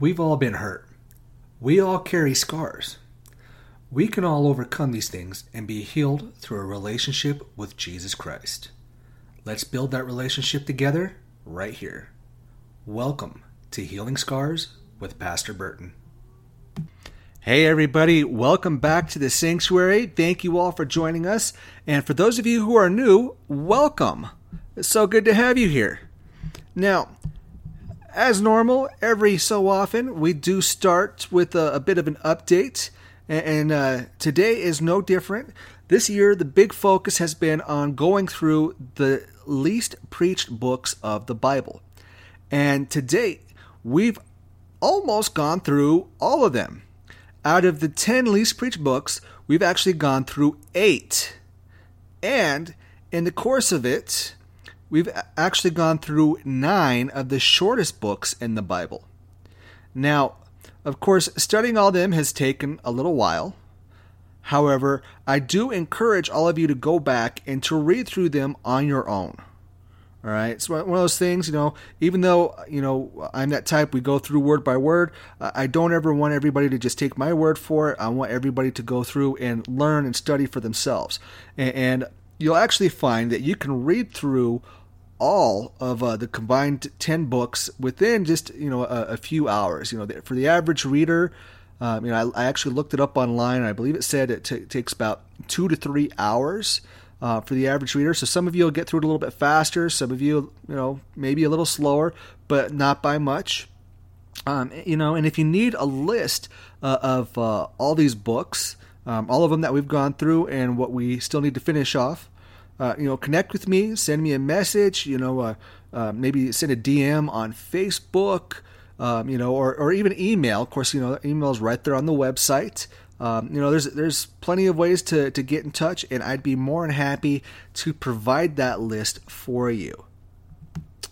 We've all been hurt. We all carry scars. We can all overcome these things and be healed through a relationship with Jesus Christ. Let's build that relationship together right here. Welcome to Healing Scars with Pastor Burton. Hey, everybody, welcome back to the sanctuary. Thank you all for joining us. And for those of you who are new, welcome. It's so good to have you here. Now, as normal, every so often, we do start with a, a bit of an update, and, uh, today is no different. This year, the big focus has been on going through the least preached books of the Bible. And to date, we've almost gone through all of them. Out of the 10 least preached books, we've actually gone through eight. And in the course of it, we've actually gone through nine of the shortest books in the Bible. Now, of course, studying all them has taken a little while. However, I do encourage all of you to go back and to read through them on your own. All right, So one of those things, you know. Even though you know I'm that type, we go through word by word. Uh, I don't ever want everybody to just take my word for it. I want everybody to go through and learn and study for themselves. And you'll actually find that you can read through all of uh, the combined 10 books within just you know a, a few hours. You know for the average reader um, you know I, I, actually looked it up online. I believe it said it t- takes about two to three hours uh, for the average reader. So some of you will get through it a little bit faster. Some of you you know maybe a little slower but not by much. Um, you know and if you need a list uh, of uh, all these books um, all of them that we've gone through and what we still need to finish off uh, you know, connect with me, send me a message, you know, uh, uh, maybe send a DM on Facebook, um, you know, or, or even email. Of course, you know, email is right there on the website. Um, you know, there's there's plenty of ways to, to get in touch, and I'd be more than happy to provide that list for you.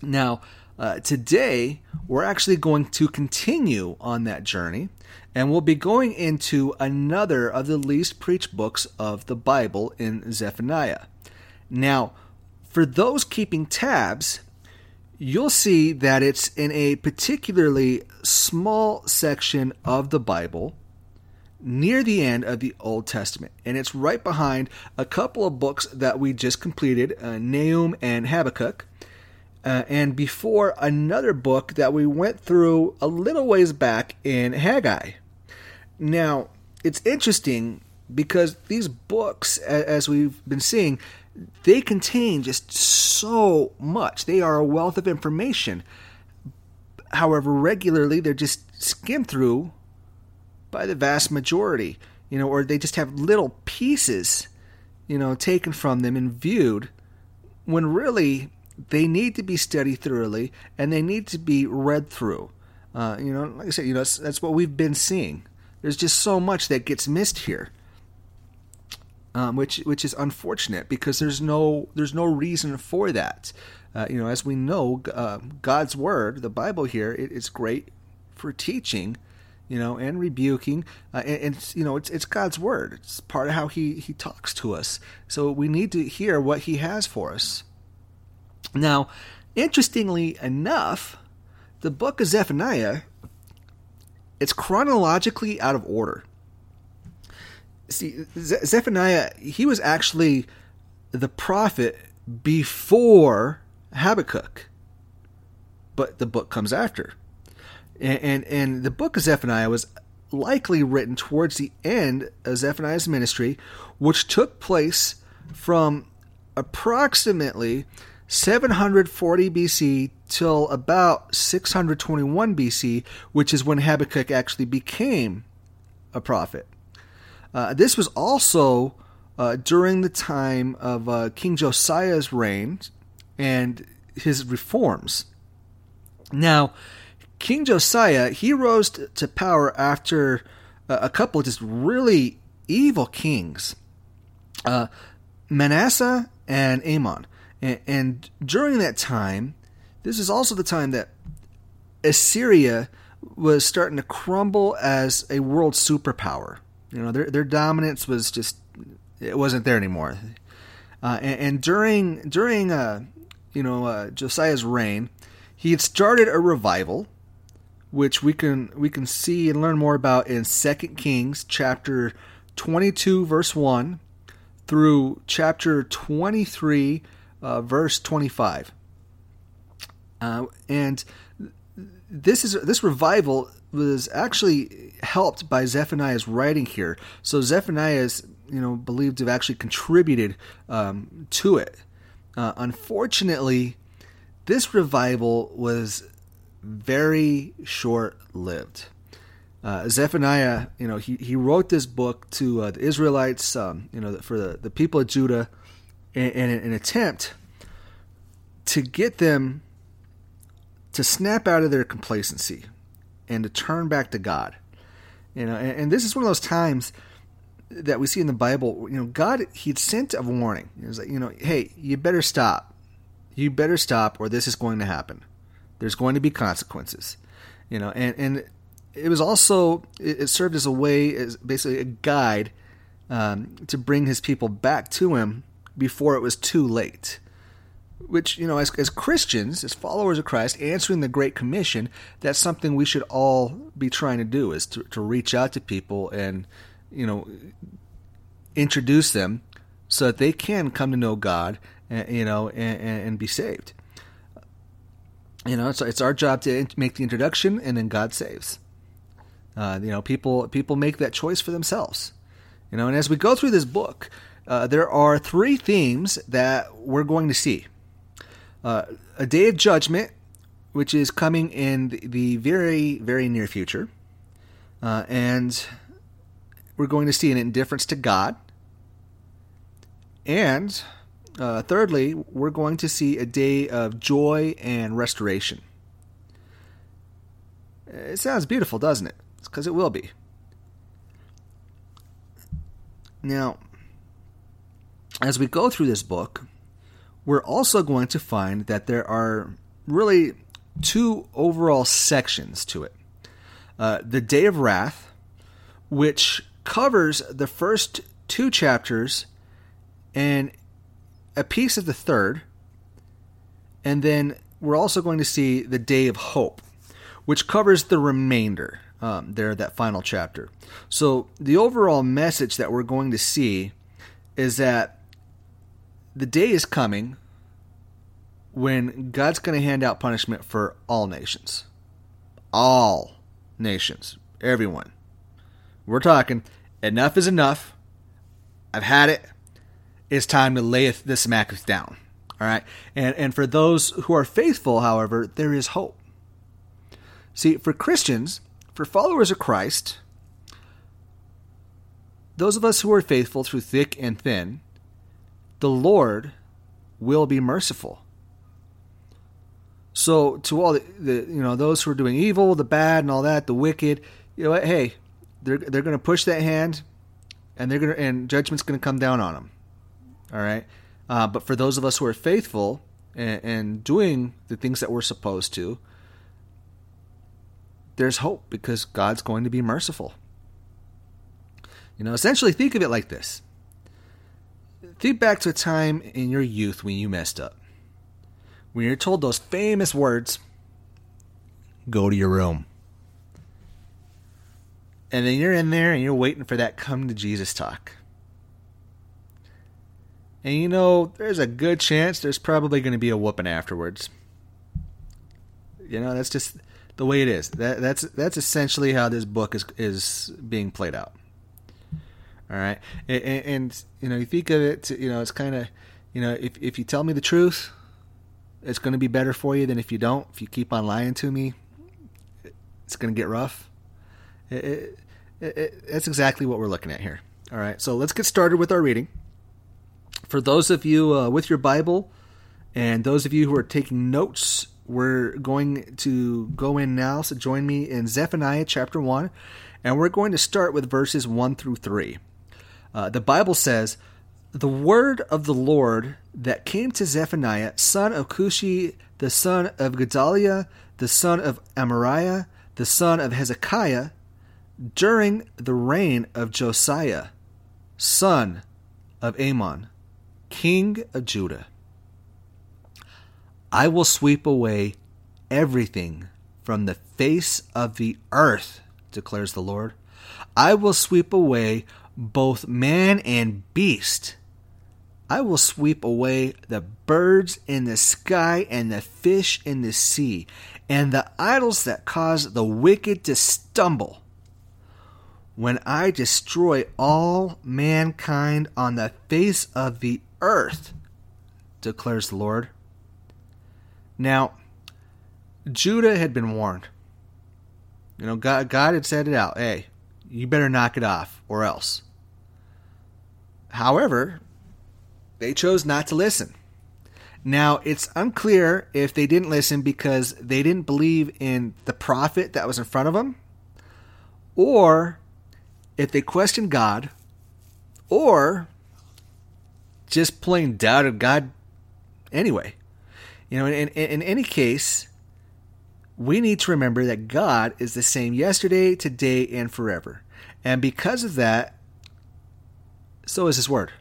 Now, uh, today we're actually going to continue on that journey, and we'll be going into another of the least preached books of the Bible in Zephaniah. Now, for those keeping tabs, you'll see that it's in a particularly small section of the Bible near the end of the Old Testament. And it's right behind a couple of books that we just completed uh, Nahum and Habakkuk. Uh, and before another book that we went through a little ways back in Haggai. Now, it's interesting because these books, as we've been seeing, they contain just so much. They are a wealth of information. However, regularly they're just skimmed through by the vast majority, you know, or they just have little pieces, you know, taken from them and viewed when really they need to be studied thoroughly and they need to be read through. Uh, you know, like I said, you know, that's, that's what we've been seeing. There's just so much that gets missed here um, which which is unfortunate because there's no there's no reason for that. Uh, you know, as we know, uh, God's word, the Bible here, it, it's great for teaching, you know, and rebuking, uh, and, and, you know, it's it's God's word. It's part of how He He talks to us. So we need to hear what He has for us. Now, interestingly enough, the book of Zephaniah, it's chronologically out of order see Zephaniah he was actually the prophet before Habakkuk. But the book comes after. And, and and, the book of Zephaniah was likely written towards the end of Zephaniah's ministry which took place from approximately 740 BC till about 621 BC which is when Habakkuk actually became a prophet uh, this was also uh, during the time of uh, King Josiah's reign and his reforms. Now, King Josiah he rose to power after uh, a couple of just really evil kings, uh, Manasseh and Amon, and, and during that time, this is also the time that Assyria was starting to crumble as a world superpower. You know, their their dominance was just it wasn't there anymore. Uh, and, and, during during uh, you know uh, Josiah's reign, he had started a revival, which we can we can see and learn more about in Second Kings chapter 22 verse 1 through chapter 23 uh, verse 25. Uh, and this is this revival was actually helped by Zephaniah's writing here. So Zephaniah is, you know, believed to have actually contributed um, to it. Uh, unfortunately, this revival was very short lived. Uh, Zephaniah, you know, he, he wrote this book to uh, the Israelites, um, you know, for the, the people of Judah, in, in an attempt to get them to snap out of their complacency and to turn back to God. You know, and, and, this is one of those times that we see in the Bible. You know, God He'd sent a warning. He was like, you know, hey, you better stop. You better stop, or this is going to happen. There's going to be consequences. You know, and and it was also it served as a way, as basically a guide um, to bring His people back to Him before it was too late which you know as, as christians as followers of christ answering the great commission that's something we should all be trying to do is to, to reach out to people and you know introduce them so that they can come to know god and, you know and, and be saved. You know it's, it's our job to make the introduction and then god saves. Uh, you know people people make that choice for themselves. You know and as we go through this book uh, there are three themes that we're going to see uh, a day of judgment, which is coming in the very, very near future. Uh, and we're going to see an indifference to God. And uh, thirdly, we're going to see a day of joy and restoration. It sounds beautiful, doesn't it? It's because it will be. Now, as we go through this book, we're also going to find that there are really two overall sections to it. Uh, the Day of Wrath, which covers the first two chapters and a piece of the third. And then we're also going to see the Day of Hope, which covers the remainder um, there, that final chapter. So the overall message that we're going to see is that the day is coming when God's going to hand out punishment for all nations. All nations. Everyone. We're talking enough is enough. I've had it. It's time to lay this smack down. All right. And, and for those who are faithful, however, there is hope. See, for Christians, for followers of Christ, those of us who are faithful through thick and thin, the Lord will be merciful. So to all the, the, you know those who are doing evil, the bad, and all that, the wicked, you know? Hey, they're they're going to push that hand, and they're going to and judgment's going to come down on them. All right. Uh, but for those of us who are faithful and, and doing the things that we're supposed to, there's hope because God's going to be merciful. You know, essentially, think of it like this Think back to a time in your youth when you messed up. When you're told those famous words, go to your room. And then you're in there and you're waiting for that come to Jesus talk. And you know, there's a good chance there's probably going to be a whooping afterwards. You know, that's just the way it is. That that's that's essentially how this book is is being played out. All right, and, and, you know, you think of it, you know, it's kind of, you know, if if you tell me the truth, it's going to be better for you than if you don't. If you keep on lying to me, it's going to get rough. It, it, it, that's exactly what we're looking at here. All right, so let's get started with our reading. For those of you uh, with your Bible and those of you who are taking notes, we're going to go in now. So join me in Zephaniah chapter 1, and we're going to start with verses 1 through 3. Uh, the Bible says, The word of the Lord that came to Zephaniah, son of Cushi, the son of Gedaliah, the son of Amariah, the son of Hezekiah, during the reign of Josiah, son of Amon, king of Judah. I will sweep away everything from the face of the earth, declares the Lord. I will sweep away both man and beast. I will sweep away the birds in the sky and the fish in the sea, and the idols that cause the wicked to stumble. When I destroy all mankind on the face of the earth, declares the Lord. Now, Judah had been warned. You know, God, God had said it out. Hey, you better knock it off, or else. However, they chose not to listen. Now, it's unclear if they didn't listen because they didn't believe in the prophet that was in front of them, or if they questioned God, or just plain doubted God anyway. You know, in, in, in any case, we need to remember that God is the same yesterday, today, and forever. And because of that, so is His Word.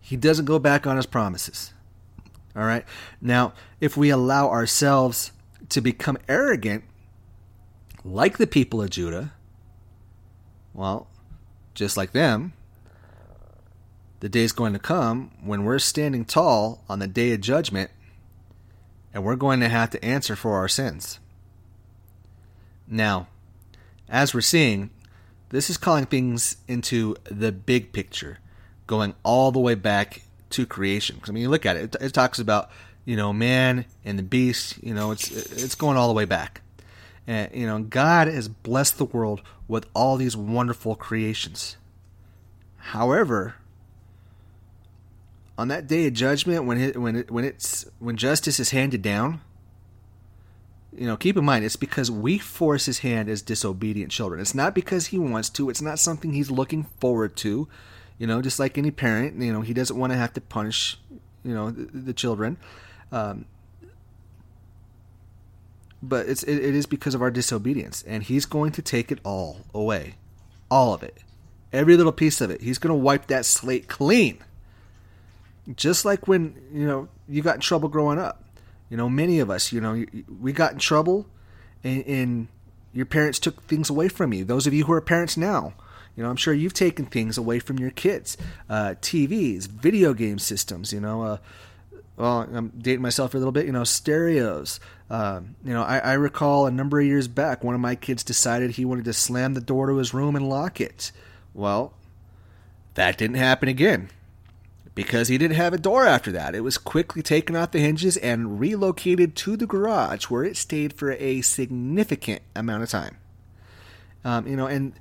He doesn't go back on His promises. All right? Now, if we allow ourselves to become arrogant, like the people of Judah, well, just like them, the day is going to come when we're standing tall on the day of judgment and we're going to have to answer for our sins. Now, as we're seeing, this is calling things into the big picture, going all the way back to creation. Because I mean, you look at it; it, it talks about you know man and the beast. You know, it's it's going all the way back. And you know, God has blessed the world with all these wonderful creations. However, on that day of judgment, when it, when it, when it's when justice is handed down, you know, keep in mind it's because we force his hand as disobedient children. It's not because he wants to. It's not something he's looking forward to. You know, just like any parent, you know, he doesn't want to have to punish, you know, the, the children. Um, but it's it, it is because of our disobedience, and he's going to take it all away, all of it, every little piece of it. He's going to wipe that slate clean just like when you know you got in trouble growing up. You know, many of us, you know, we got in trouble, and, and your parents took things away from you. Those of you who are parents now, you know, I'm sure you've taken things away from your kids, uh, TVs, video game systems. You know, uh, well, I'm dating myself a little bit. You know, stereos. Uh, you know, I, I, recall a number of years back, one of my kids decided he wanted to slam the door to his room and lock it. Well, that didn't happen again because he didn't have a door after that. It was quickly taken off the hinges and relocated to the garage where it stayed for a significant amount of time. Um, you know, and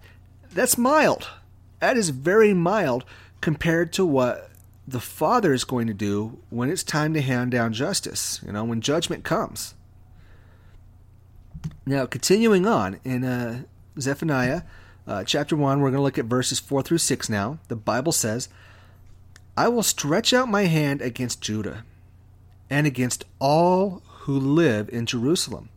that's mild. That is very mild compared to what the Father is going to do when it's time to hand down justice, you know, when judgment comes. Now, continuing on in uh, Zephaniah uh, chapter 1, we're going to look at verses 4 through 6 now. The Bible says, I will stretch out my hand against Judah and against all who live in Jerusalem.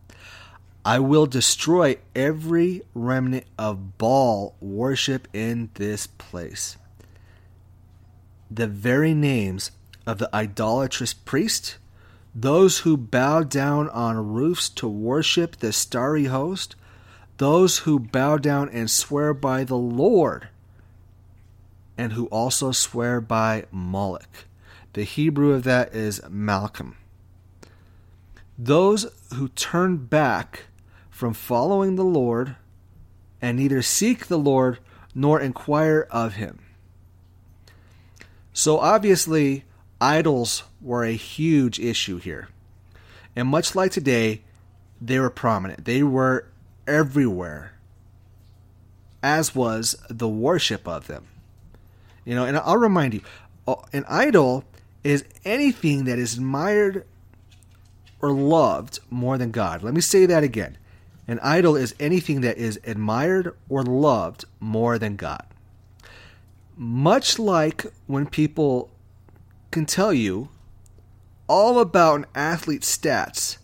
I will destroy every remnant of Baal worship in this place. The very names of the idolatrous priest, those who bow down on roofs to worship the starry host, those who bow down and swear by the Lord and who also swear by Moloch. The Hebrew of that is Malcolm. Those who turn back from following the Lord and neither seek the Lord nor inquire of him. So obviously, idols were a huge issue here. And much like today, they were prominent. They were everywhere, as was the worship of them. You know, and I'll remind you, uh, an idol is anything that is admired or loved more than God. Let me say that again. An idol is anything that is admired or loved more than God. Much like when people can tell you all about an athlete's stats,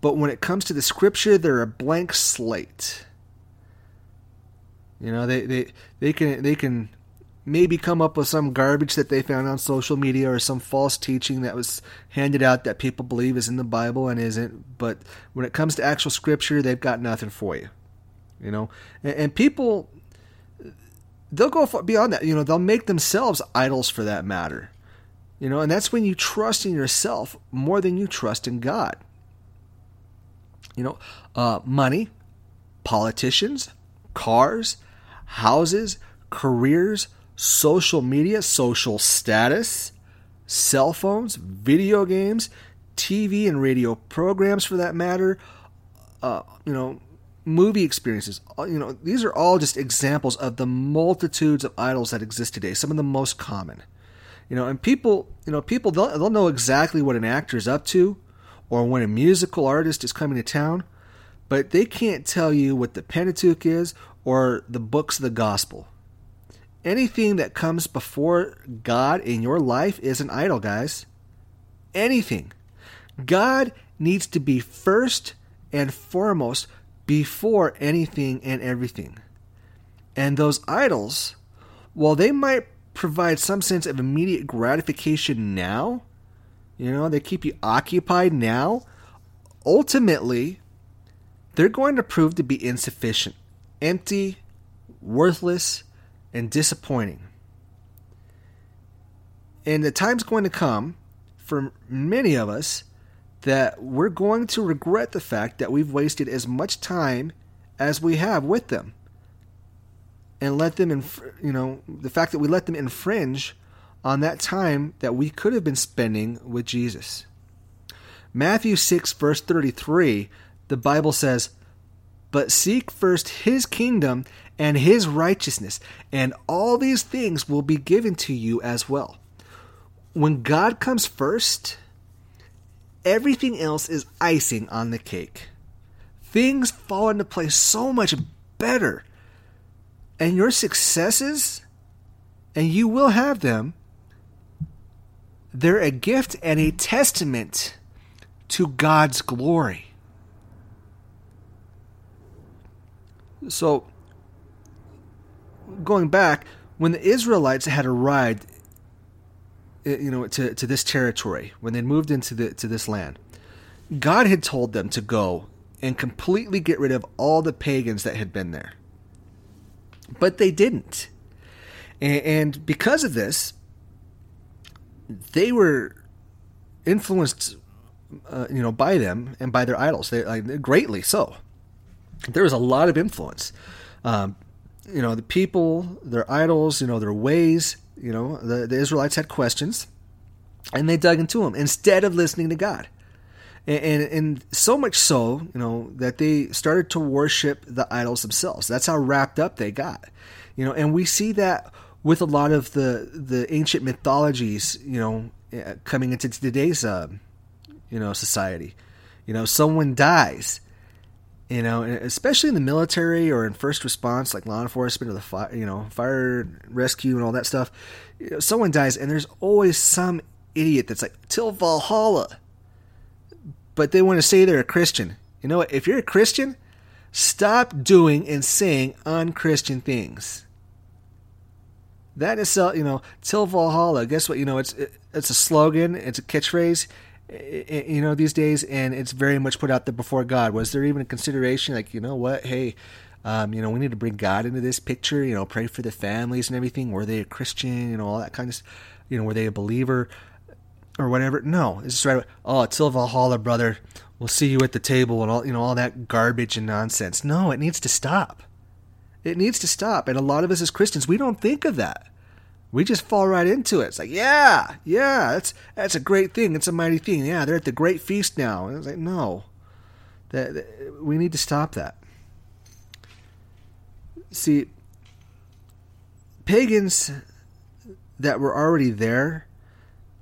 but when it comes to the scripture, they're a blank slate. You know, they, they, they can they can maybe come up with some garbage that they found on social media or some false teaching that was handed out that people believe is in the Bible and isn't. But when it comes to actual scripture, they've got nothing for you. You know, and, and people they'll go beyond that. You know, they'll make themselves idols for that matter. You know, and that's when you trust in yourself more than you trust in God. You know, uh, money, politicians, cars, houses, careers, social media, social status, cell phones, video games, TV and radio programs for that matter, uh, you know, movie experiences. Uh, you know, these are all just examples of the multitudes of idols that exist today, some of the most common. You know, and people, you know, people they'll, they'll know exactly what an actor is up to or when a musical artist is coming to town, but they can't tell you what the Pentateuch is or the books of the gospel anything that comes before God in your life is an idol, guys. Anything. God needs to be first and foremost before anything and everything. And those idols, while they might provide some sense of immediate gratification now, you know, they keep you occupied now, ultimately, they're going to prove to be insufficient, empty, worthless, and disappointing. And the time's going to come for many of us that we're going to regret the fact that we've wasted as much time as we have with them. And let them, inf- you know, the fact that we let them infringe on that time that we could have been spending with Jesus. Matthew 6, verse 33, the Bible says, But seek first his kingdom and his righteousness, and all these things will be given to you as well. When God comes first, everything else is icing on the cake. Things fall into place so much better. And your successes, and you will have them, they're a gift and a testament to God's glory. So, going back, when the Israelites had arrived, eh, you know, to, to this territory, when they moved into the to this land, God had told them to go and completely get rid of all the pagans that had been there. But they didn't. And, and because of this, they were influenced, uh, you know, by them and by their idols. They like, greatly so. There was a lot of influence. Um, you know, the people, their idols, you know, their ways, you know, the, the Israelites had questions and they dug into them instead of listening to God. And, and, and so much so, you know, that they started to worship the idols themselves. That's how wrapped up they got. You know, and we see that with a lot of the the ancient mythologies, you know, eh, coming into today's uh, you know, society. You know, someone dies you know, especially in the military or in first response, like law enforcement or the fire, you know, fire rescue and all that stuff. You know, someone dies, and there's always some idiot that's like, "Till Valhalla," but they want to say they're a Christian. You know what? If you're a Christian, stop doing and saying unchristian things. That is, you know, till Valhalla. Guess what? You know, it's it's a slogan. It's a catchphrase you know these days and it's very much put out there before god. Was there even a consideration like you know what hey um, you know we need to bring god into this picture you know pray for the families and everything? Were they a christian you know all that kind of you know were they a believer or whatever? No. It's just right oh it's still valhalla brother. We'll see you at the table and all you know all that garbage and nonsense. No it needs to stop. It needs to stop. And a lot of us as christians we don't think of that we just fall right into it. It's like, yeah, yeah, that's that's a great thing. It's a mighty thing. Yeah, they're at the great feast now. And it's like, no, that, that we need to stop that. See, pagans that were already there,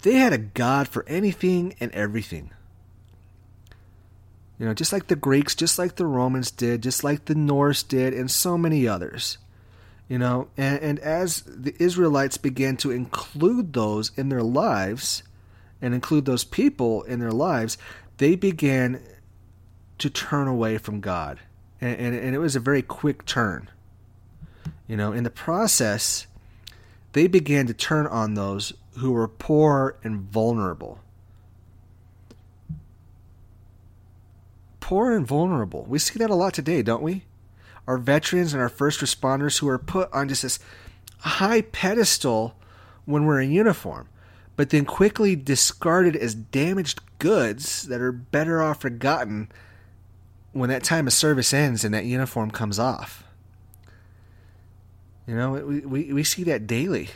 they had a god for anything and everything. You know, just like the Greeks, just like the Romans did, just like the Norse did, and so many others. You know, and, and as the Israelites began to include those in their lives and include those people in their lives, they began to turn away from God. And, and, and it was a very quick turn. You know, in the process, they began to turn on those who were poor and vulnerable. Poor and vulnerable. We see that a lot today, don't we? Our veterans and our first responders who are put on just this high pedestal when we're in uniform, but then quickly discarded as damaged goods that are better off forgotten when that time of service ends and that uniform comes off. You know, we, we, we see that daily.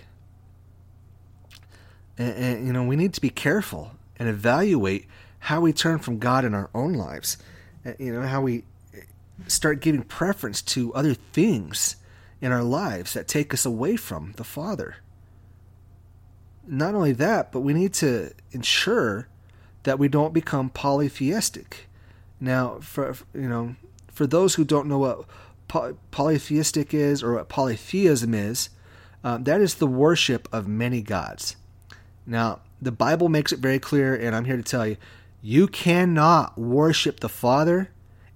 And, and, you know, we need to be careful and evaluate how we turn from God in our own lives. You know, how we start giving preference to other things in our lives that take us away from the Father. Not only that, but we need to ensure that we don't become polytheistic. Now, for you know, for those who don't know what polytheistic is or what polytheism is, um, that is the worship of many gods. Now, the Bible makes it very clear, and I'm here to tell you, you cannot worship the Father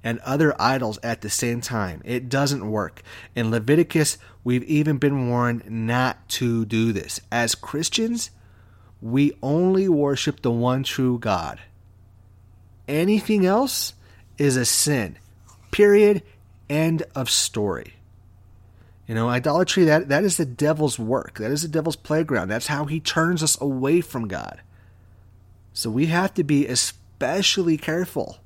and other idols at the same time. It doesn't work. In Leviticus, we've even been warned not to do this. As Christians, we only worship the one true God. Anything else is a sin. Period. End of story. You know, idolatry that that is the devil's work. That is the devil's playground. That's how he turns us away from God. So we have to be especially careful.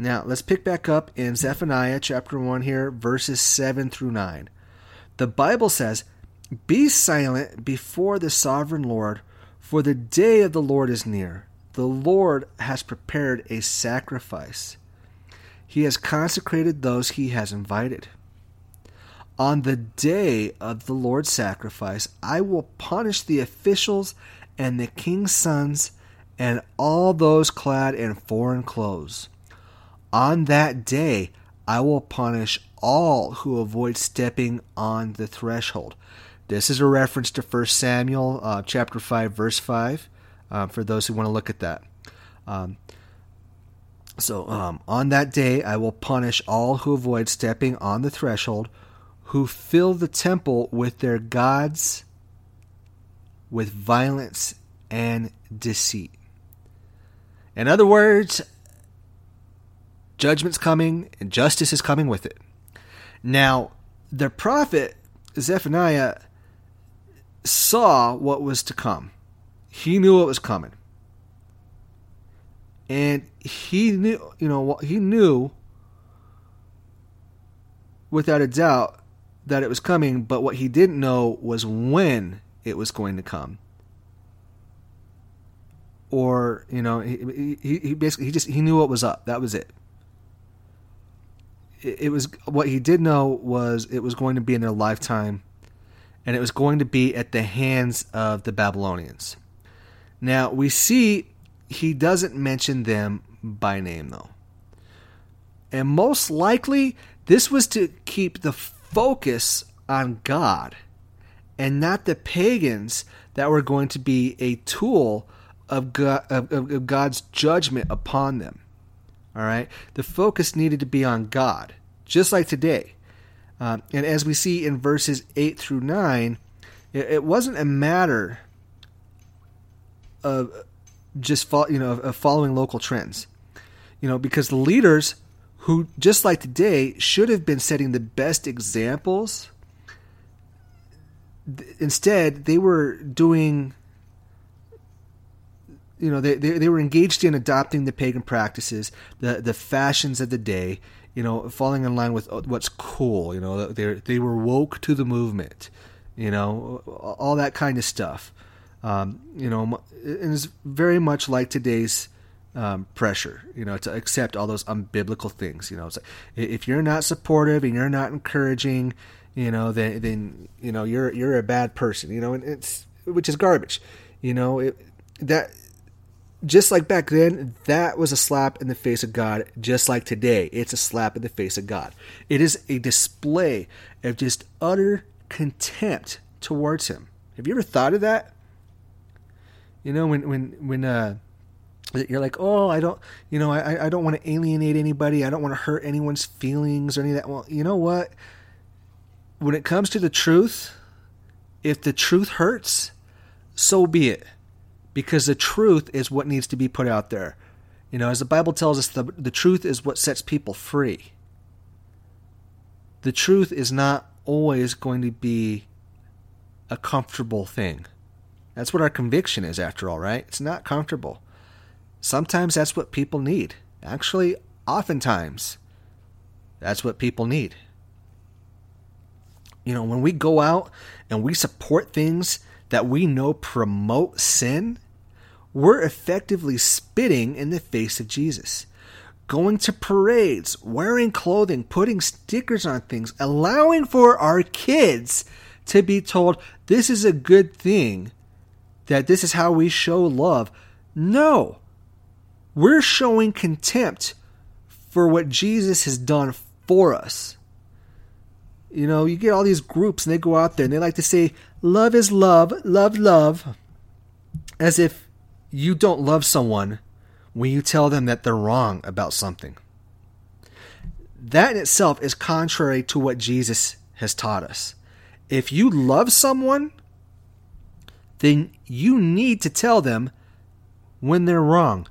Now, let's pick back up in Zephaniah chapter 1 here, verses 7 through 9. The Bible says, Be silent before the sovereign Lord, for the day of the Lord is near the Lord has prepared a sacrifice. He has consecrated those he has invited. On the day of the Lord's sacrifice, I will punish the officials and the king's sons and all those clad in foreign clothes. On that day, I will punish all who avoid stepping on the threshold. This is a reference to 1 Samuel uh, chapter 5 verse 5 uh, for those who want to look at that. Um, so um, on that day, I will punish all who avoid stepping on the threshold, who fill the temple with their gods with violence and deceit. In other words, judgment's coming and justice is coming with it. Now, the prophet Zephaniah saw what was to come. He knew what was coming. And he knew, you know, he knew without a doubt that it was coming, but what he didn't know was when it was going to come. Or, you know, he, he, he basically, he just, he knew what was up. That was it. It. Was, what he did know was it was going to be in their lifetime, and it was going to be at the hands of the Babylonians. Now, we see he doesn't mention them by name, though. And most likely, this was to keep the focus on God and not the pagans that were going to be a tool of God's judgment upon them. All right? The focus needed to be on God, just like today. Uh, and as we see in verses 8 through 9, it, it wasn't a matter of just fo- you know of following local trends. You know, because the leaders who just like today should have been setting the best examples instead they were doing you know they, they, they were engaged in adopting the pagan practices the the fashions of the day you know falling in line with what's cool you know they they were woke to the movement you know all that kind of stuff um, you know, it is very much like today's um, pressure, you know, to accept all those unbiblical things. You know, like if you're not supportive and you're not encouraging, you know, then then you know you're you're a bad person. You know, and it's which is garbage. You know, it, that just like back then, that was a slap in the face of God. Just like today, it's a slap in the face of God. It is a display of just utter contempt towards Him. Have you ever thought of that? You know, when when when uh, you're like, oh, I don't, you know, I I don't want to alienate anybody. I don't want to hurt anyone's feelings or any of that. Well, you know what? when it comes to the truth, if the truth hurts, so be it. Because the truth is what needs to be put out there. You know, as the Bible tells us, the, the truth is what sets people free. The truth is not always going to be a comfortable thing. That's what our conviction is, after all, right? It's not comfortable. Sometimes that's what people need. Actually, oftentimes, that's what people need. You know, when we go out and we support things that we know promote sin, we're effectively spitting in the face of Jesus. Going to parades, wearing clothing, putting stickers on things, allowing for our kids to be told this is a good thing, that this is how we show love. No. We're showing contempt for what Jesus has done for us. You know, you get all these groups and they go out there and they like to say, love is love, love, love, as if you don't love someone when you tell them that they're wrong about something. That in itself is contrary to what Jesus has taught us. If you love someone, then you need to tell them when they're wrong.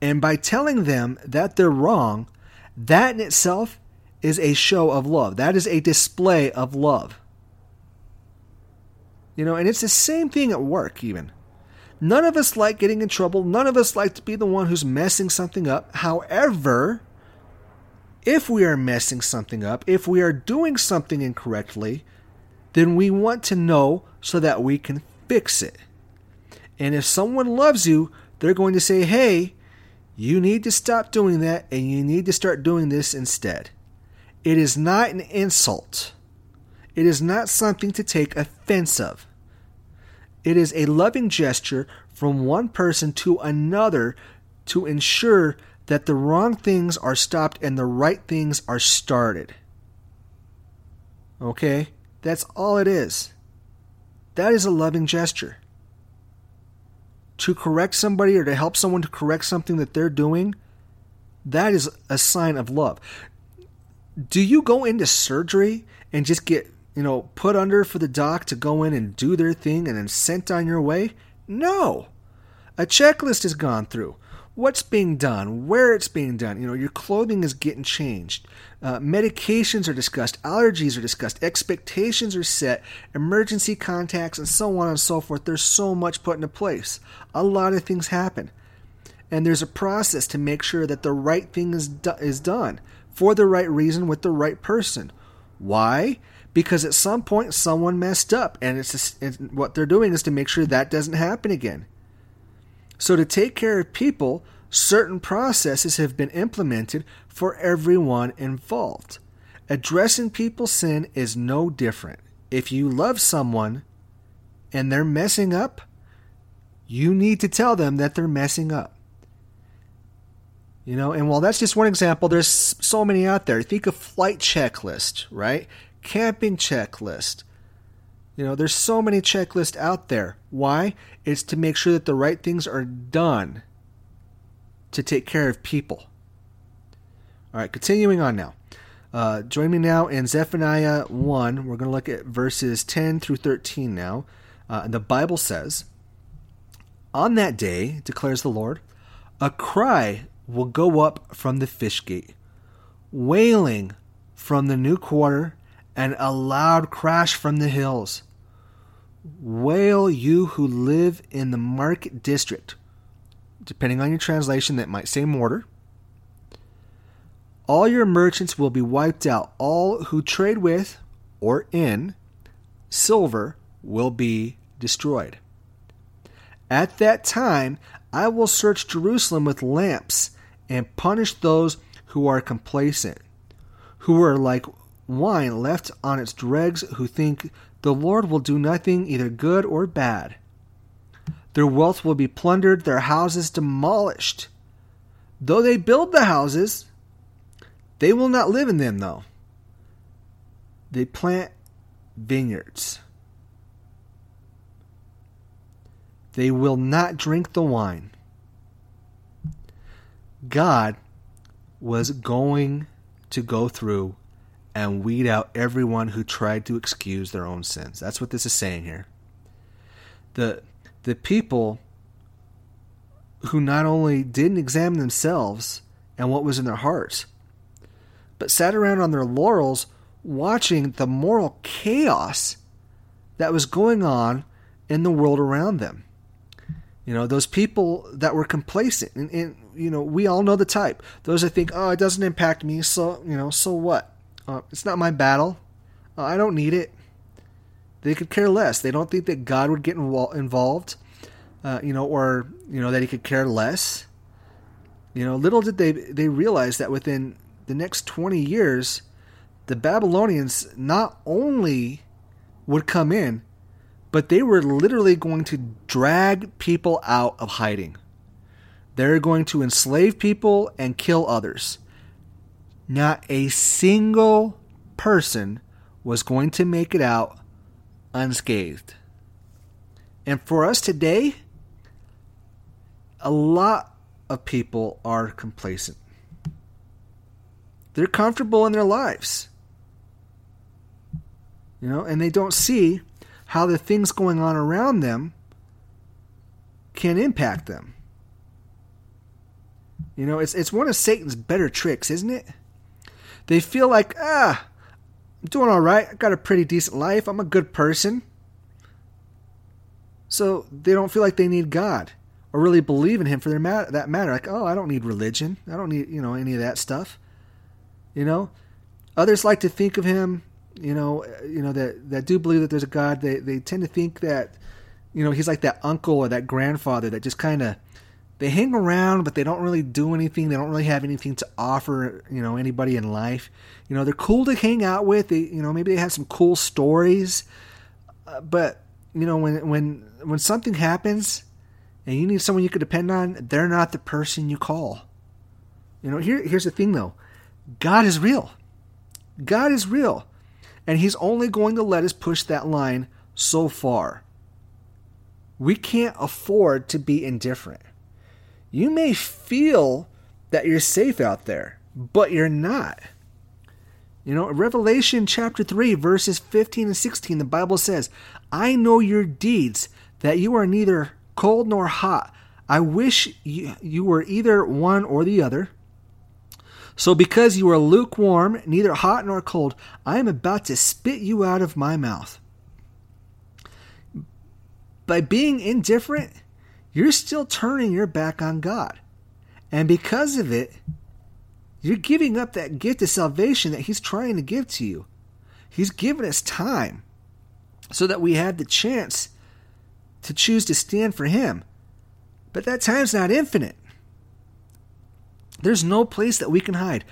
And by telling them that they're wrong, that in itself is a show of love. That is a display of love. You know, and it's the same thing at work, even. None of us like getting in trouble. None of us like to be the one who's messing something up. However, if we are messing something up, if we are doing something incorrectly, then we want to know so that we can fix it. And if someone loves you, they're going to say, hey, you need to stop doing that and you need to start doing this instead. It is not an insult. It is not something to take offense of. It is a loving gesture from one person to another to ensure that the wrong things are stopped and the right things are started. Okay? That's all it is. That is a loving gesture. To correct somebody or to help someone to correct something that they're doing, that is a sign of love do you go into surgery and just get, you know, put under for the doc to go in and do their thing and then sent on your way? No. A checklist is gone through. What's being done, where it's being done. You know, your clothing is getting changed. Uh, medications are discussed, allergies are discussed, expectations are set, emergency contacts, and so on and so forth. There's so much put into place. A lot of things happen. And there's a process to make sure that the right thing is, do- is done for the right reason with the right person. Why? Because at some point someone messed up, and it's, just, what they're doing is to make sure that doesn't happen again. So to take care of people, certain processes have been implemented for everyone involved. Addressing people's sin is no different. If you love someone and they're messing up, you need to tell them that they're messing up. You know, and while that's just one example, there's so many out there. Think of flight checklist, right? Camping checklist. You know, there's so many checklists out there. Why? It's to make sure that the right things are done to take care of people. All right, continuing on now. Uh, join me now in Zephaniah 1. We're going to look at verses 10 through 13 now. Uh, the Bible says, On that day, declares the Lord, a cry will go up from the fish gate, wailing from the new quarter, and a loud crash from the hills. Wail, you who live in the market district. Depending on your translation, that might say mortar. All your merchants will be wiped out. All who trade with or in silver will be destroyed. At that time, I will search Jerusalem with lamps and punish those who are complacent, who are like wine left on its dregs, who think the Lord will do nothing, either good or bad. Their wealth will be plundered, their houses demolished. Though they build the houses, they will not live in them, though. They plant vineyards. They will not drink the wine. God was going to go through and weed out everyone who tried to excuse their own sins. That's what this is saying here. The the people who not only didn't examine themselves and what was in their hearts, but sat around on their laurels watching the moral chaos that was going on in the world around them. You know, those people that were complacent, and, and you know, we all know the type. Those that think, oh, it doesn't impact me, so, you know, so what? Uh, it's not my battle. Uh, I don't need it. They could care less. They don't think that God would get invol- involved, uh, you know, or, you know, that he could care less. You know, little did they, they realize that within the next 20 years, the Babylonians not only would come in, but they were literally going to drag people out of hiding. They're going to enslave people and kill others. Not a single person was going to make it out unscathed. And for us today, a lot of people are complacent. They're comfortable in their lives. You know, and they don't see how the things going on around them can impact them. You know, it's it's one of Satan's better tricks, isn't it? They feel like, ah, I'm doing all right. I got a pretty decent life. I'm a good person. So they don't feel like they need God or really believe in Him for their mat- that matter. Like, oh, I don't need religion. I don't need you know any of that stuff. You know, others like to think of Him you know, you know that that do believe that there's a God. They they tend to think that, you know, he's like that uncle or that grandfather that just kind of they hang around, but they don't really do anything. They don't really have anything to offer, you know, anybody in life. You know, they're cool to hang out with. They, you know, maybe they have some cool stories, uh, but you know, when when when something happens and you need someone you could depend on, they're not the person you call. You know, here here's the thing though, God is real. God is real. And He's only going to let us push that line so far. We can't afford to be indifferent. You may feel that you're safe out there, but you're not. You know, Revelation chapter 3, verses 15 and 16, the Bible says, I know your deeds, that you are neither cold nor hot. I wish you, you were either one or the other. So because you are lukewarm, neither hot nor cold, I am about to spit you out of my mouth. By being indifferent, you're still turning your back on God. And because of it, you're giving up that gift of salvation that He's trying to give to you. He's given us time so that we have the chance to choose to stand for Him. But that time's not infinite. There's no place that we can hide.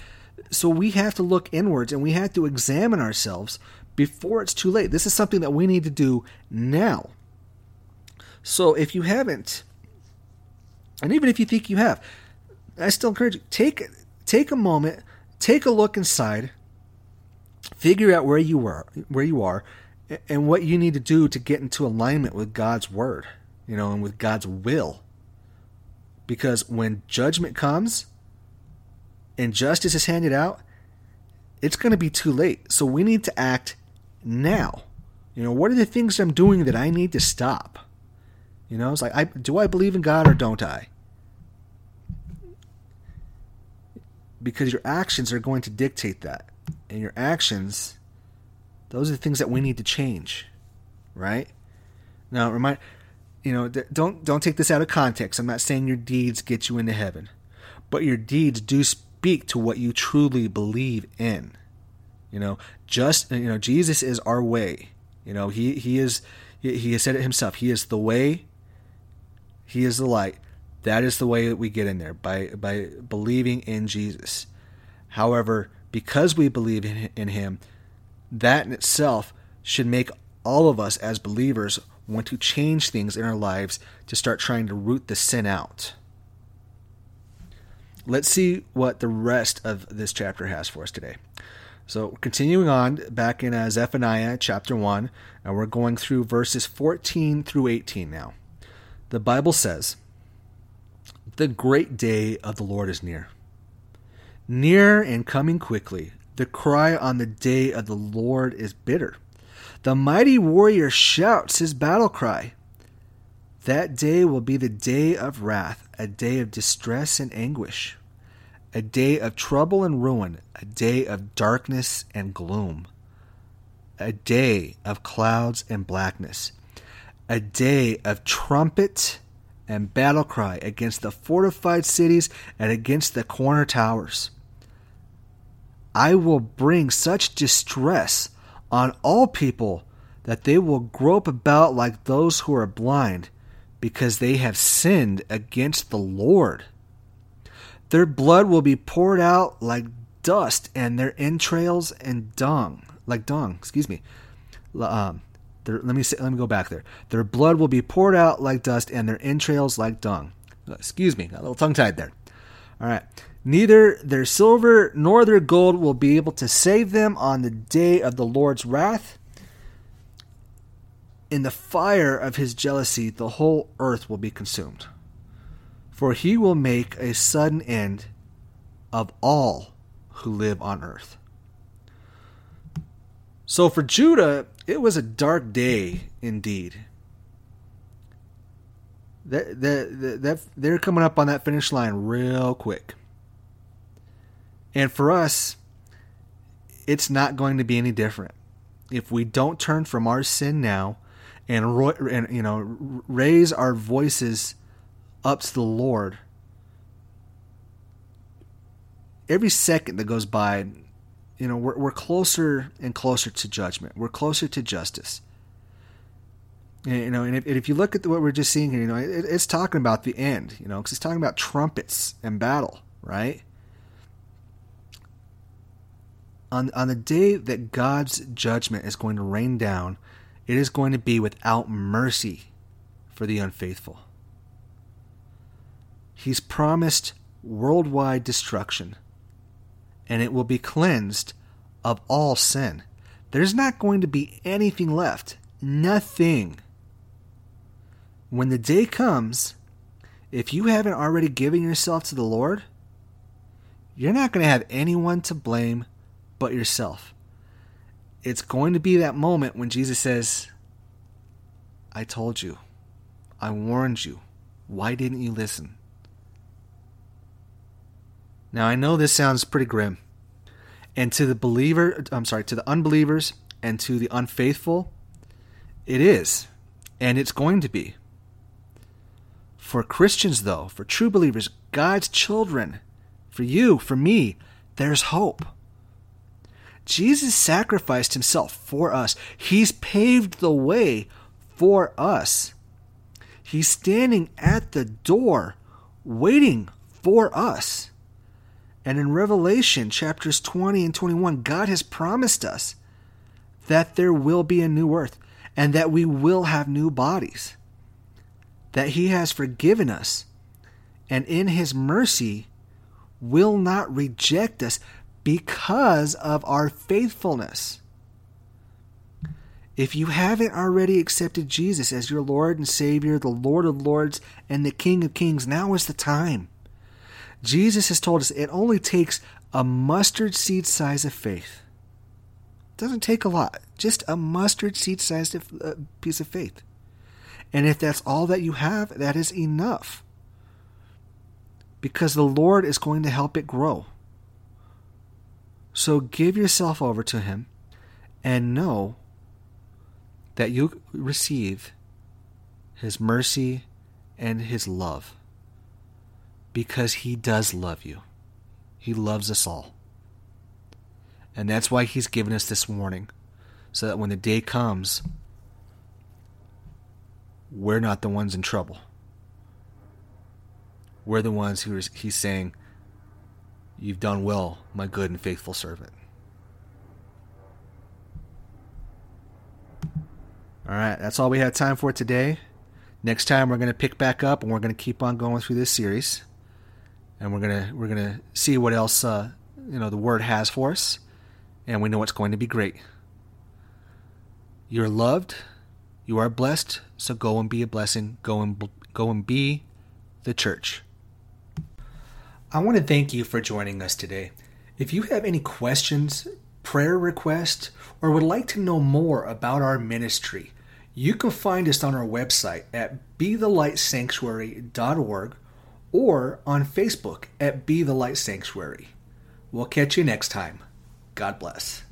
So we have to look inwards and we have to examine ourselves before it's too late. This is something that we need to do now. So if you haven't, and even if you think you have, I still encourage you take take a moment, take a look inside, figure out where you were, where you are, and what you need to do to get into alignment with God's word, you know, and with God's will. Because when judgment comes, and justice is handed out, it's going to be too late. So we need to act now. You know, what are the things I'm doing that I need to stop? You know, it's like, I, do I believe in God or don't I? Because your actions are going to dictate that. And your actions, those are the things that we need to change, right? Now, remind, you know, don't don't take this out of context. I'm not saying your deeds get you into heaven, but your deeds do speak to what you truly believe in. You know, just you know, Jesus is our way. You know, he he is he has said it himself. He is the way. He is the light. That is the way that we get in there by by believing in Jesus. However, because we believe in, in him, that in itself should make all of us as believers want to change things in our lives to start trying to root the sin out let's see what the rest of this chapter has for us today. So, continuing on back in uh, Zephaniah chapter 1, and we're going through verses 14 through 18 now. The Bible says, The great day of the Lord is near. Near and coming quickly. The cry on the day of the Lord is bitter. The mighty warrior shouts his battle cry. That day will be the day of wrath, a day of distress and anguish, a day of trouble and ruin, a day of darkness and gloom, a day of clouds and blackness, a day of trumpet and battle cry against the fortified cities and against the corner towers. I will bring such distress on all people that they will grope about like those who are blind, because they have sinned against the Lord. Their blood will be poured out like dust, and their entrails and dung, like dung. Excuse me. Um, their, let me say, let me go back there. Their blood will be poured out like dust, and their entrails like dung. Excuse me, got a little tongue tied there. All right. Neither their silver nor their gold will be able to save them on the day of the Lord's wrath. In the fire of his jealousy, the whole earth will be consumed. For he will make a sudden end of all who live on earth. So for Judah, it was a dark day indeed. That, that, that, they're coming up on that finish line real quick. And for us, it's not going to be any different. If we don't turn from our sin now and, ro- and you know raise our voices up to the Lord, every second that goes by, you know, we're, we're closer and closer to judgment. We're closer to justice. And, you know, and if, and if, you look at what we're just seeing here, you know, it, it's talking about the end. You know, because it's talking about trumpets and battle, right? on, on the day that God's judgment is going to rain down, it is going to be without mercy for the unfaithful. He's promised worldwide destruction, and it will be cleansed of all sin. There's not going to be anything left. Nothing. When the day comes, if you haven't already given yourself to the Lord, you're not going to have anyone to blame but yourself. It's going to be that moment when Jesus says, I told you. I warned you. Why didn't you listen? Now, I know this sounds pretty grim. And to the believer, I'm sorry, to the unbelievers and to the unfaithful, it is. And it's going to be. For Christians, though, for true believers, God's children, for you, for me, there's hope. Jesus sacrificed himself for us. He's paved the way for us. He's standing at the door waiting for us. And in Revelation chapters 20 and 21, God has promised us that there will be a new earth and that we will have new bodies. That He has forgiven us and in His mercy will not reject us because of our faithfulness. If you haven't already accepted Jesus as your Lord and Savior, the Lord of Lords, and the King of Kings, now is the time. Jesus has told us it only takes a mustard seed size of faith. It doesn't take a lot, just a mustard seed sized uh, piece of faith. And if that's all that you have, that is enough. Because the Lord is going to help it grow. So give yourself over to Him and know that you receive His mercy and His love because He does love you. He loves us all. And that's why He's given us this warning so that when the day comes, we're not the ones in trouble. We're the ones who He's saying, You've done well, my good and faithful servant. All right, that's all we had time for today. Next time we're going to pick back up and we're going to keep on going through this series. And we're to we're to see what else uh, you know the word has for us and we know it's going to be great. You're loved, you are blessed, so go and be a blessing. Go and go and be the church. I want to thank you for joining us today. If you have any questions, prayer requests, or would like to know more about our ministry, you can find us on our website at bethelightsanctuary.org or on Facebook at Be the Light Sanctuary. We'll catch you next time. God bless.